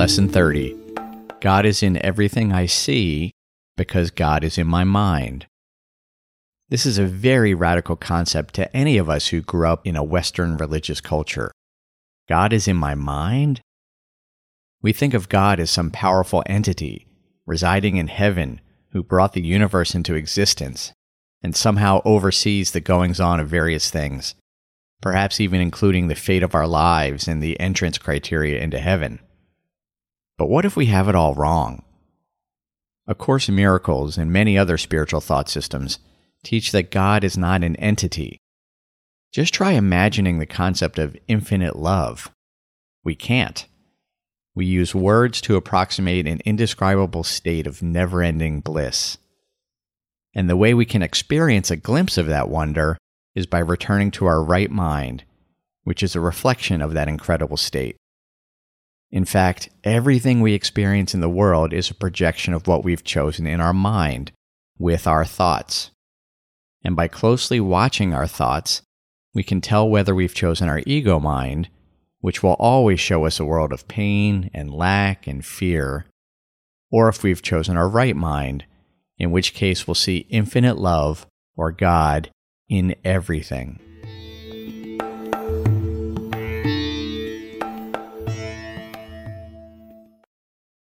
Lesson 30 God is in everything I see because God is in my mind. This is a very radical concept to any of us who grew up in a Western religious culture. God is in my mind? We think of God as some powerful entity residing in heaven who brought the universe into existence and somehow oversees the goings on of various things, perhaps even including the fate of our lives and the entrance criteria into heaven. But what if we have it all wrong? A Course in Miracles and many other spiritual thought systems teach that God is not an entity. Just try imagining the concept of infinite love. We can't. We use words to approximate an indescribable state of never ending bliss. And the way we can experience a glimpse of that wonder is by returning to our right mind, which is a reflection of that incredible state. In fact, everything we experience in the world is a projection of what we've chosen in our mind with our thoughts. And by closely watching our thoughts, we can tell whether we've chosen our ego mind, which will always show us a world of pain and lack and fear, or if we've chosen our right mind, in which case we'll see infinite love or God in everything.